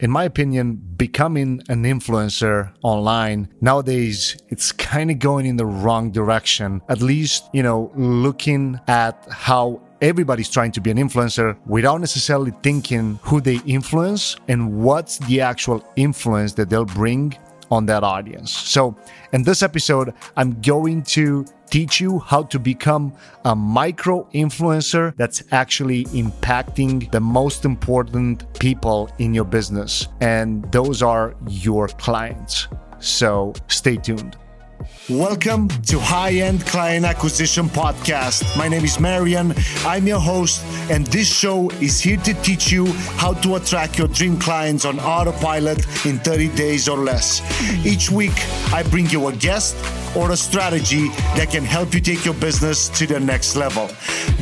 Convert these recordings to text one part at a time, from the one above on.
in my opinion, becoming an influencer online nowadays, it's kind of going in the wrong direction. At least, you know, looking at how everybody's trying to be an influencer without necessarily thinking who they influence and what's the actual influence that they'll bring on that audience. So, in this episode, I'm going to teach you how to become a micro influencer that's actually impacting the most important people in your business. And those are your clients. So, stay tuned. Welcome to High End Client Acquisition Podcast. My name is Marian. I'm your host, and this show is here to teach you how to attract your dream clients on autopilot in 30 days or less. Each week, I bring you a guest or a strategy that can help you take your business to the next level.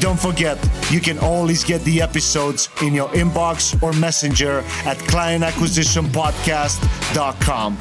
Don't forget, you can always get the episodes in your inbox or messenger at clientacquisitionpodcast.com.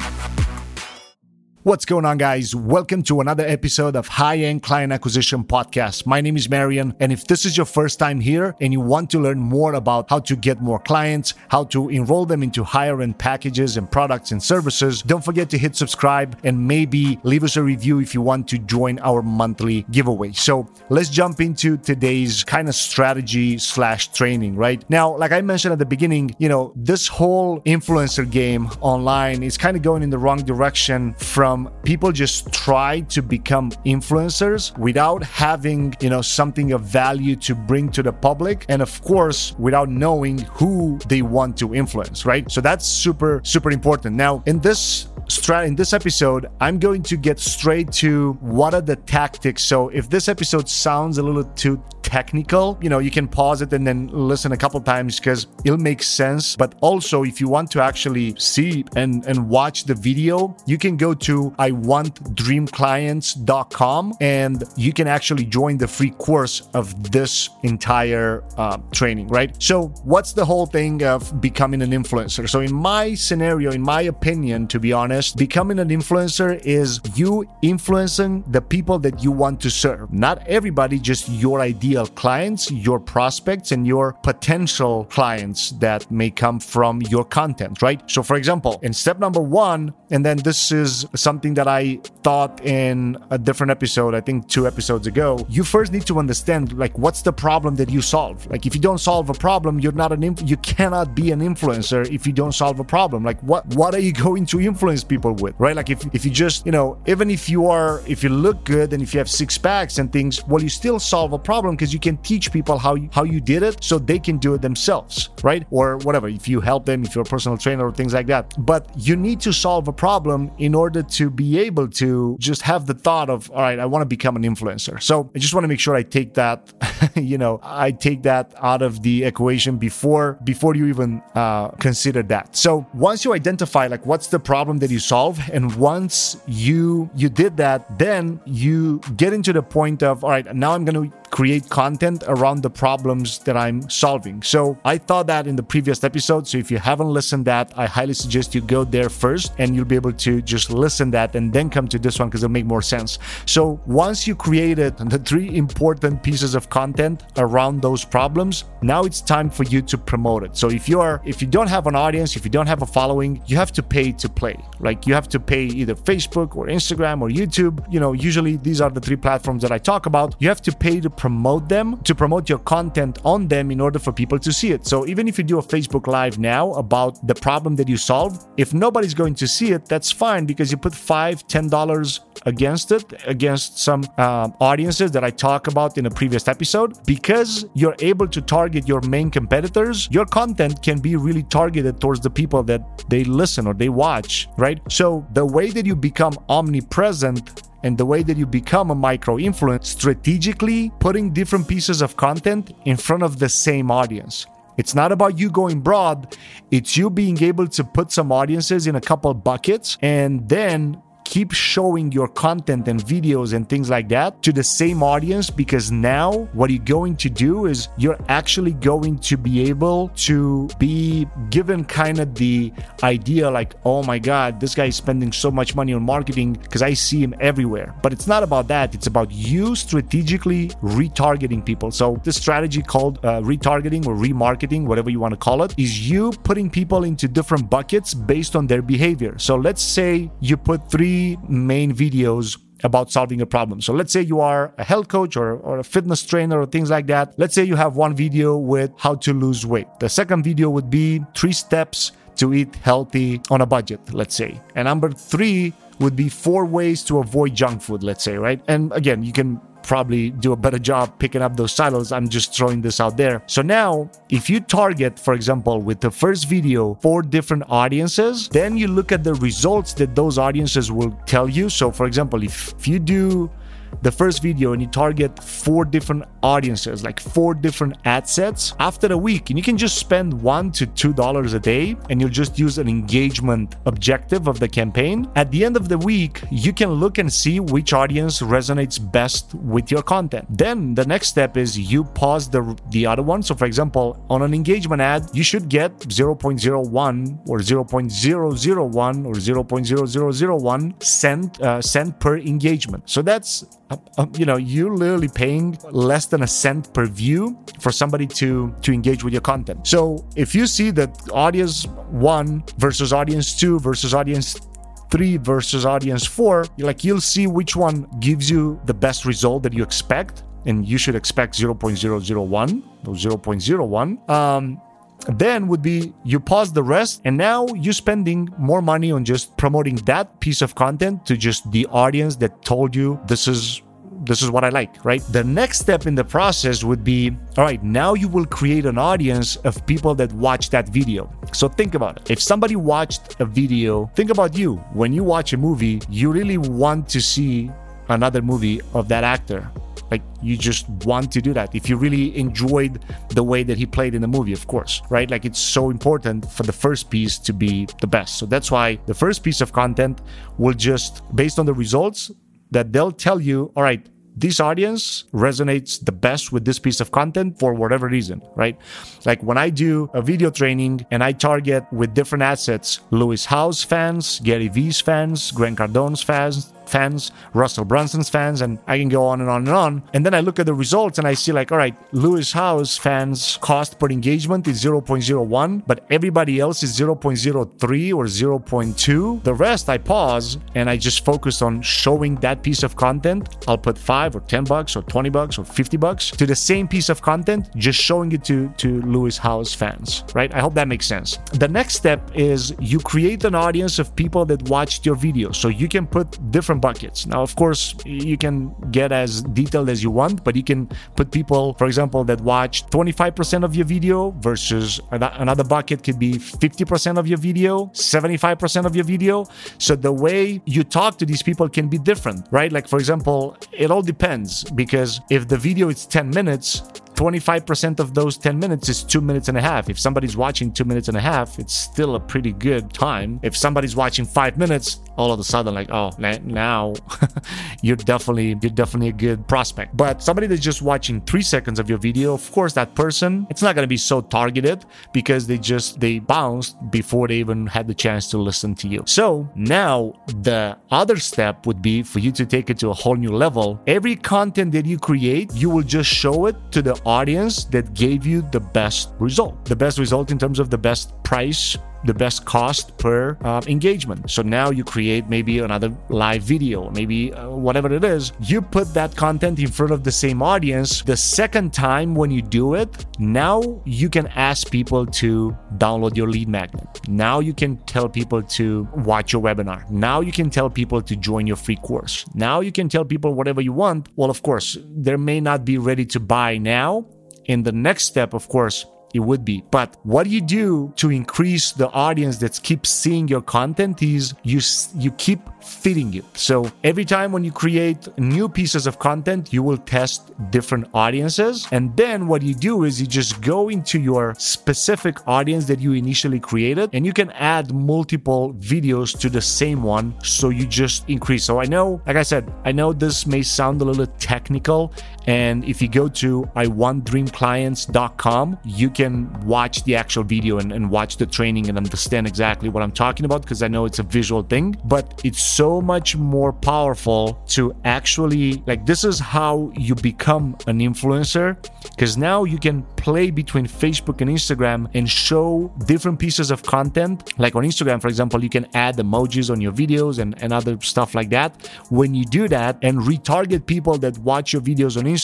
What's going on, guys? Welcome to another episode of High End Client Acquisition Podcast. My name is Marian, and if this is your first time here and you want to learn more about how to get more clients, how to enroll them into higher end packages and products and services, don't forget to hit subscribe and maybe leave us a review if you want to join our monthly giveaway. So let's jump into today's kind of strategy slash training, right? Now, like I mentioned at the beginning, you know, this whole influencer game online is kind of going in the wrong direction from um, people just try to become influencers without having, you know, something of value to bring to the public. And of course, without knowing who they want to influence, right? So that's super, super important. Now, in this in this episode, I'm going to get straight to what are the tactics. So if this episode sounds a little too technical, you know, you can pause it and then listen a couple times because it'll make sense. But also, if you want to actually see and, and watch the video, you can go to iwantdreamclients.com and you can actually join the free course of this entire uh, training, right? So, what's the whole thing of becoming an influencer? So, in my scenario, in my opinion, to be honest, becoming an influencer is you influencing the people that you want to serve. Not everybody, just your ideal clients, your prospects, and your potential clients that may come from your content, right? So, for example, in step number one, and then this is something that I thought in a different episode, I think two episodes ago, you first need to understand like what's the problem that you solve. Like if you don't solve a problem, you're not an inf- you cannot be an influencer if you don't solve a problem. Like what what are you going to influence people with, right? Like if if you just, you know, even if you are if you look good and if you have six packs and things, well you still solve a problem because you can teach people how you, how you did it so they can do it themselves, right? Or whatever, if you help them, if you're a personal trainer or things like that. But you need to solve a problem in order to be able to just have the thought of, all right, I want to become an influencer. So I just want to make sure I take that, you know, I take that out of the equation before before you even uh, consider that. So once you identify like what's the problem that you solve, and once you you did that, then you get into the point of, all right, now I'm going to create content around the problems that I'm solving. So I thought that in the previous episode. So if you haven't listened that, I highly suggest you go there first and you'll be able to just listen that and then come to this one because it'll make more sense. So once you created the three important pieces of content around those problems, now it's time for you to promote it. So if you are if you don't have an audience, if you don't have a following, you have to pay to play. Like you have to pay either Facebook or Instagram or YouTube. You know, usually these are the three platforms that I talk about. You have to pay to promote them, to promote your content on them in order for people to see it. So even if you do a Facebook Live now about the problem that you solve, if nobody's going to see it, that's fine because you put five, ten dollars against it, against some uh, audiences that I talk about in a previous episode. Because you're able to target your main competitors, your content can be really targeted towards the people that they listen or they watch, right? So the way that you become omnipresent and the way that you become a micro influence strategically putting different pieces of content in front of the same audience. It's not about you going broad, it's you being able to put some audiences in a couple buckets and then keep showing your content and videos and things like that to the same audience because now what you're going to do is you're actually going to be able to be given kind of the idea like, oh my God, this guy is spending so much money on marketing because I see him everywhere. But it's not about that. It's about you strategically retargeting people. So this strategy called uh, retargeting or remarketing, whatever you want to call it, is you putting people into different buckets based on their behavior. So let's say you put three main videos about solving a problem. So let's say you are a health coach or, or a fitness trainer or things like that. Let's say you have one video with how to lose weight. The second video would be three steps to eat healthy on a budget, let's say. And number three would be four ways to avoid junk food, let's say, right? And again, you can probably do a better job picking up those titles. I'm just throwing this out there. So now, if you target, for example, with the first video, four different audiences, then you look at the results that those audiences will tell you. So, for example, if, if you do the first video and you target four different audiences, like four different ad sets, after a week, and you can just spend one to two dollars a day and you'll just use an engagement objective of the campaign. At the end of the week, you can look and see which audience resonates best with your content. Then the next step is you pause the, the other one. So, for example, on an engagement ad, you should get 0.01 or 0.001 or 0.0001 cent, uh, cent per engagement. So that's um, you know you're literally paying less than a cent per view for somebody to to engage with your content. So if you see that audience one versus audience two versus audience three versus audience four like you'll see which one gives you the best result that you expect. And you should expect 0.001 or 0.01 um, then would be you pause the rest and now you're spending more money on just promoting that piece of content to just the audience that told you this is this is what I like, right? The next step in the process would be all right, now you will create an audience of people that watch that video. So think about it. If somebody watched a video, think about you. When you watch a movie, you really want to see another movie of that actor like you just want to do that. If you really enjoyed the way that he played in the movie of course right? Like it's so important for the first piece to be the best. So that's why the first piece of content will just based on the results that they'll tell you all right this audience resonates the best with this piece of content for whatever reason, right? Like when I do a video training and I target with different ad sets, Lewis Howes fans, Gary Vee's fans, Grant Cardone's fans, fans, Russell Brunson's fans, and I can go on and on and on. And then I look at the results and I see like, all right, Lewis Howes fans cost per engagement is 0.01, but everybody else is 0.03 or 0.2. The rest I pause and I just focus on showing that piece of content. I'll put five or 10 bucks or 20 bucks or 50 bucks to the same piece of content, just showing it to, to Lewis Howes fans, right? I hope that makes sense. The next step is you create an audience of people that watched your video. So you can put different different buckets. Now, of course, you can get as detailed as you want, but you can put people, for example, that watch 25% of your video versus another bucket could be 50% of your video, 75% of your video. So the way you talk to these people can be different, right? Like, for example, it all depends because if the video is 10 minutes, 25% of those 10 minutes is two minutes and a half. If somebody's watching two minutes and a half, it's still a pretty good time. If somebody's watching five minutes, all of a sudden, like, oh, now you're definitely you're definitely a good prospect. But somebody that's just watching three seconds of your video, of course, that person, it's not gonna be so targeted because they just they bounced before they even had the chance to listen to you. So now the other step would be for you to take it to a whole new level. Every content that you create, you will just show it to the audience that gave you the best result. The best result in terms of the best price the best cost per uh, engagement. So now you create maybe another live video, maybe uh, whatever it is. You put that content in front of the same audience. The second time when you do it, now you can ask people to download your lead magnet. Now you can tell people to watch your webinar. Now you can tell people to join your free course. Now you can tell people whatever you want. Well, of course, they may not be ready to buy now. In the next step, of course, it would be. But what you do to increase the audience that keeps seeing your content is you you keep feeding it. So every time when you create new pieces of content, you will test different audiences. And then what you do is you just go into your specific audience that you initially created and you can add multiple videos to the same one. So you just increase. So I know, like I said, I know this may sound a little technical. And if you go to iwantdreamclients.com, you can watch the actual video and, and watch the training and understand exactly what I'm talking about because I know it's a visual thing, but it's so much more powerful to actually like this is how you become an influencer because now you can play between Facebook and Instagram and show different pieces of content. Like on Instagram, for example, you can add emojis on your videos and, and other stuff like that. When you do that and retarget people that watch your videos on Instagram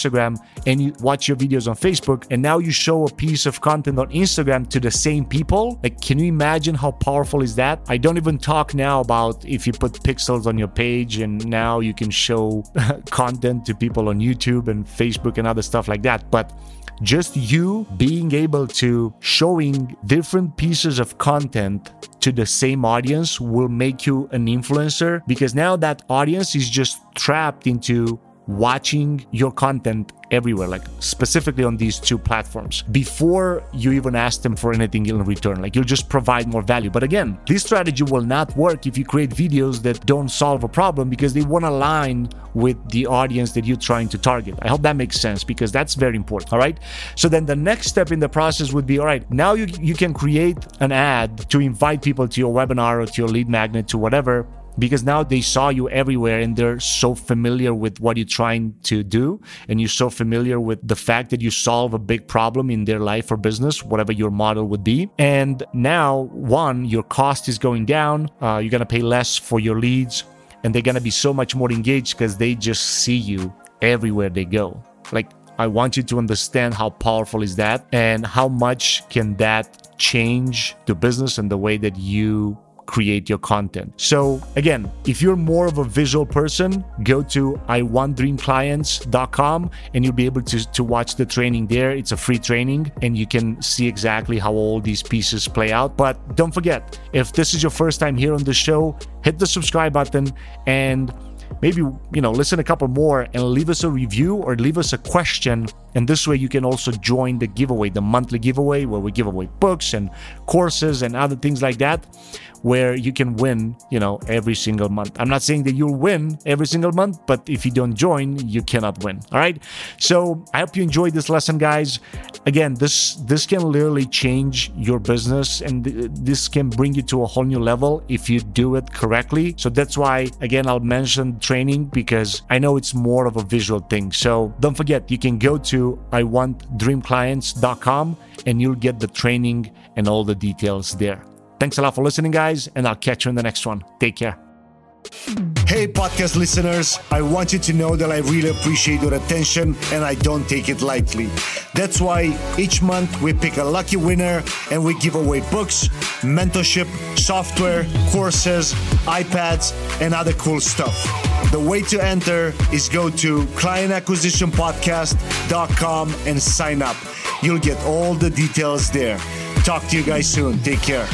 and you watch your videos on Facebook, and now you show a piece of content on Instagram to the same people, like can you imagine how powerful is that? I don't even talk now about if you put pixels on your page and now you can show content to people on YouTube and Facebook and other stuff like that. But just you being able to showing different pieces of content to the same audience will make you an influencer because now that audience is just trapped into watching your content everywhere, like specifically on these two platforms, before you even ask them for anything in return. Like you'll just provide more value. But again, this strategy will not work if you create videos that don't solve a problem because they won't align with the audience that you're trying to target. I hope that makes sense because that's very important. All right. So then the next step in the process would be all right, now you, you can create an ad to invite people to your webinar or to your lead magnet to whatever because now they saw you everywhere and they're so familiar with what you're trying to do. And you're so familiar with the fact that you solve a big problem in their life or business whatever your model would be. And now one your cost is going down. Uh, you're going to pay less for your leads. And they're going to be so much more engaged because they just see you everywhere they go. Like i want you to understand how powerful is that and how much can that change the business and the way that you create your content. So again, if you're more of a visual person, go to iwantdreamclients.com and you'll be able to, to watch the training there. It's a free training and you can see exactly how all these pieces play out. But don't forget, if this is your first time here on the show, hit the subscribe button and maybe you know listen a couple more and leave us a review or leave us a question and this way you can also join the giveaway the monthly giveaway where we give away books and courses and other things like that where you can win, you know, every single month. I'm not saying that you'll win every single month, but if you don't join, you cannot win. All right. So I hope you enjoyed this lesson, guys. Again, this this can literally change your business and this can bring you to a whole new level if you do it correctly. So that's why again I'll mention training because I know it's more of a visual thing. So don't forget you can go to iwantdreamclients.com and you'll get the training and all the details there. Thanks a lot for listening, guys, and I'll catch you in the next one. Take care. Hey, podcast listeners, I want you to know that I really appreciate your attention and I don't take it lightly. That's why each month we pick a lucky winner and we give away books, mentorship, software, courses, iPads, and other cool stuff. The way to enter is go to clientacquisitionpodcast.com and sign up. You'll get all the details there. Talk to you guys soon. Take care.